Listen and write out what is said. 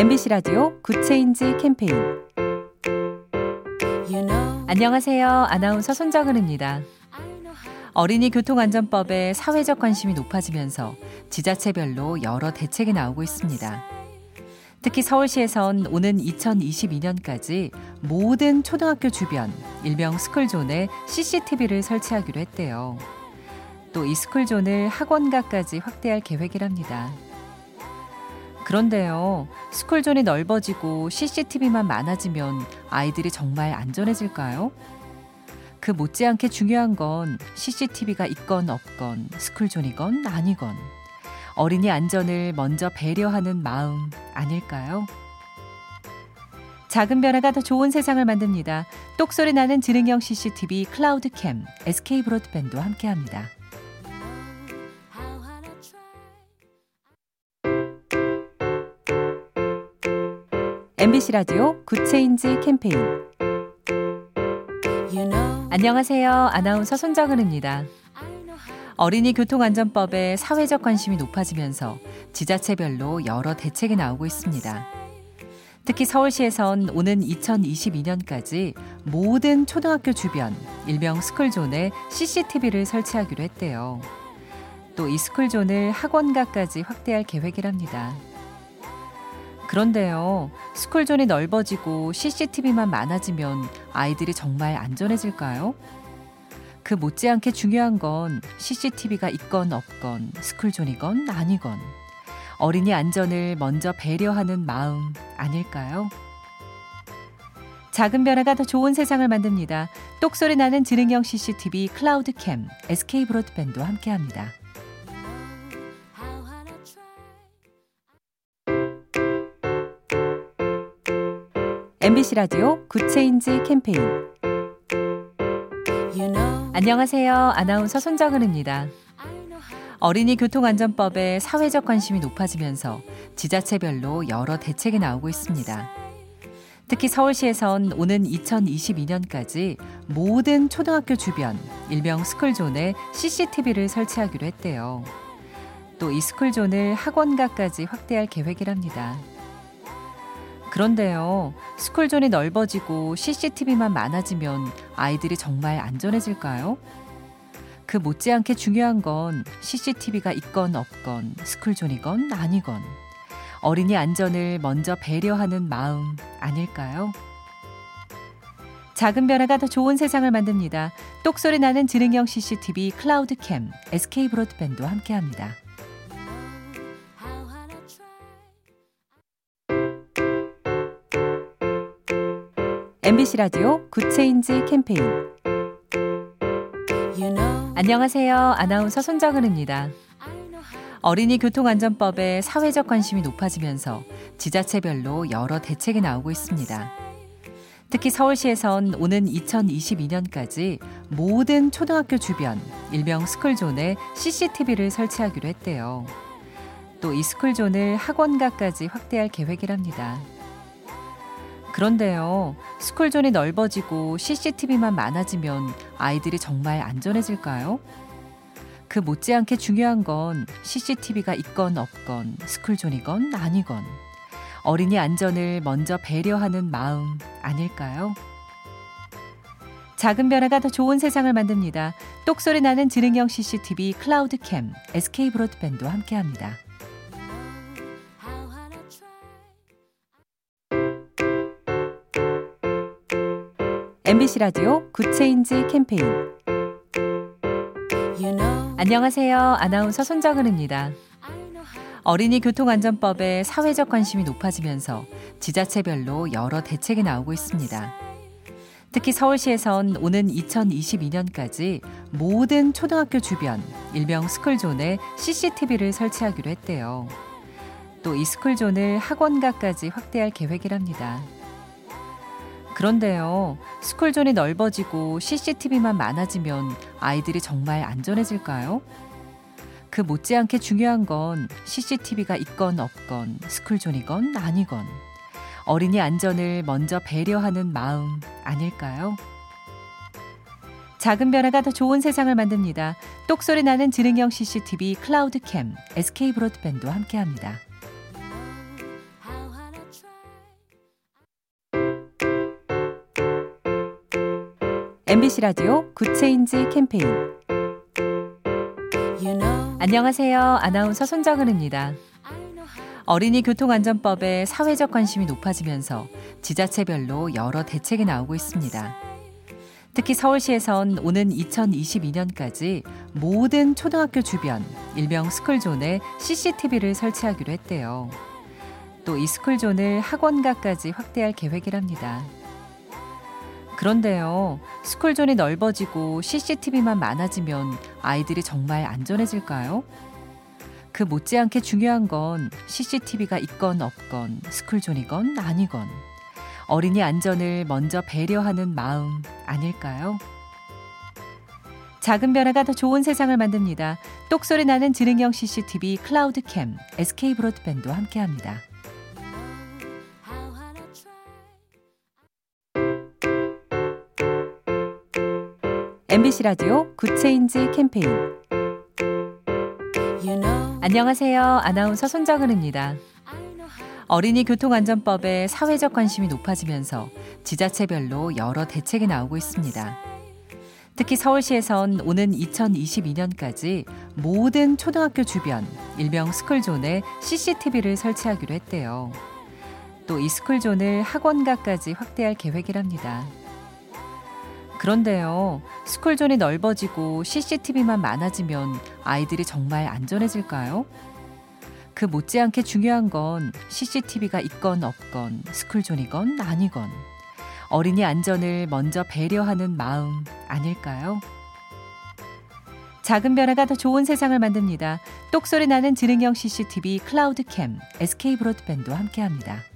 MBC 라디오 Good Change 캠페인 안녕하세요. 아나운서 손정은입니다. 어린이 교통안전법에 사회적 관심이 높아지면서 지자체별로 여러 대책이 나오고 있습니다. 특히 서울시에선 오는 2022년까지 모든 초등학교 주변 일명 스쿨존에 CCTV를 설치하기로 했대요. 또 이 스쿨존을 학원가까지 확대할 계획이랍니다. 그런데요, 스쿨존이 넓어지고 CCTV만 많아지면 아이들이 정말 안전해질까요? 그 못지않게 중요한 건 CCTV가 있건 없건 스쿨존이건 아니건 어린이 안전을 먼저 배려하는 마음 아닐까요? 작은 변화가 더 좋은 세상을 만듭니다. 똑소리 나는 지능형 CCTV 클라우드캠 SK 브로드밴드와 함께합니다. MBC 라디오 Good Change 캠페인 안녕하세요. 아나운서 손정은입니다. 어린이 교통안전법에 사회적 관심이 높아지면서 지자체별로 여러 대책이 나오고 있습니다. 특히 서울시에선 오는 2022년까지 모든 초등학교 주변 일명 스쿨존에 CCTV를 설치하기로 했대요. 또 이 스쿨존을 학원가까지 확대할 계획이랍니다. 그런데요, 스쿨존이 넓어지고 CCTV만 많아지면 아이들이 정말 안전해질까요? 그 못지않게 중요한 건 CCTV가 있건 없건 스쿨존이건 아니건 어린이 안전을 먼저 배려하는 마음 아닐까요? 작은 변화가 더 좋은 세상을 만듭니다. 똑소리 나는 지능형 CCTV 클라우드캠 SK 브로드밴드와 함께합니다. MBC 라디오 Good Change 캠페인 안녕하세요. 아나운서 손정은입니다. 어린이 교통안전법에 사회적 관심이 높아지면서 지자체별로 여러 대책이 나오고 있습니다. 특히 서울시에선 오는 2022년까지 모든 초등학교 주변 일명 스쿨존에 CCTV를 설치하기로 했대요. 또 이 스쿨존을 학원가까지 확대할 계획이랍니다. 그런데요, 스쿨존이 넓어지고 CCTV만 많아지면 아이들이 정말 안전해질까요? 그 못지않게 중요한 건 CCTV가 있건 없건 스쿨존이건 아니건 어린이 안전을 먼저 배려하는 마음 아닐까요? 작은 변화가 더 좋은 세상을 만듭니다. 똑소리 나는 지능형 CCTV 클라우드캠 SK 브로드밴드와 함께합니다. MBC 라디오 Good Change 캠페인 안녕하세요. 아나운서 손정은입니다. 어린이 교통안전법에 사회적 관심이 높아지면서 지자체별로 여러 대책이 나오고 있습니다. 특히 서울시에선 오는 2022년까지 모든 초등학교 주변 일명 스쿨존에 CCTV를 설치하기로 했대요. 또 이 스쿨존을 학원가까지 확대할 계획이랍니다. 그런데요, 스쿨존이 넓어지고 CCTV만 많아지면 아이들이 정말 안전해질까요? 그 못지않게 중요한 건 CCTV가 있건 없건 스쿨존이건 아니건 어린이 안전을 먼저 배려하는 마음 아닐까요? 작은 변화가 더 좋은 세상을 만듭니다. 똑소리 나는 지능형 CCTV 클라우드캠 SK 브로드밴드와 함께합니다. MBC 라디오 Good Change 캠페인 안녕하세요. 아나운서 손정은입니다. 어린이 교통안전법에 사회적 관심이 높아지면서 지자체별로 여러 대책이 나오고 있습니다. 특히 서울시에선 오는 2022년까지 모든 초등학교 주변 일명 스쿨존에 CCTV를 설치하기로 했대요. 또 이 스쿨존을 학원가까지 확대할 계획이랍니다. 그런데요, 스쿨존이 넓어지고 CCTV만 많아지면 아이들이 정말 안전해질까요? 그 못지않게 중요한 건 CCTV가 있건 없건 스쿨존이건 아니건 어린이 안전을 먼저 배려하는 마음 아닐까요? 작은 변화가 더 좋은 세상을 만듭니다. 똑소리 나는 지능형 CCTV 클라우드캠 SK 브로드밴드와 함께합니다. MBC 라디오 Good Change 캠페인 안녕하세요. 아나운서 손정은입니다. 어린이 교통안전법에 사회적 관심이 높아지면서 지자체별로 여러 대책이 나오고 있습니다. 특히 서울시에선 오는 2022년까지 모든 초등학교 주변 일명 스쿨존에 CCTV를 설치하기로 했대요. 또 이 스쿨존을 학원가까지 확대할 계획이랍니다. 그런데요, 스쿨존이 넓어지고 CCTV만 많아지면 아이들이 정말 안전해질까요? 그 못지않게 중요한 건 CCTV가 있건 없건 스쿨존이건 아니건 어린이 안전을 먼저 배려하는 마음 아닐까요? 작은 변화가 더 좋은 세상을 만듭니다. 똑소리 나는 지능형 CCTV 클라우드캠 SK 브로드밴드와 함께합니다. MBC 라디오 Good Change 캠페인 안녕하세요. 아나운서 손정은입니다. 어린이 교통안전법에 사회적 관심이 높아지면서 지자체별로 여러 대책이 나오고 있습니다. 특히 서울시에선 오는 2022년까지 모든 초등학교 주변 일명 스쿨존에 CCTV를 설치하기로 했대요. 또 이 스쿨존을 학원가까지 확대할 계획이랍니다. 그런데요, 스쿨존이 넓어지고 CCTV만 많아지면 아이들이 정말 안전해질까요? 그 못지않게 중요한 건 CCTV가 있건 없건 스쿨존이건 아니건 어린이 안전을 먼저 배려하는 마음 아닐까요? 작은 변화가 더 좋은 세상을 만듭니다. 똑소리 나는 지능형 CCTV 클라우드 캠 SK 브로드밴드와 함께합니다.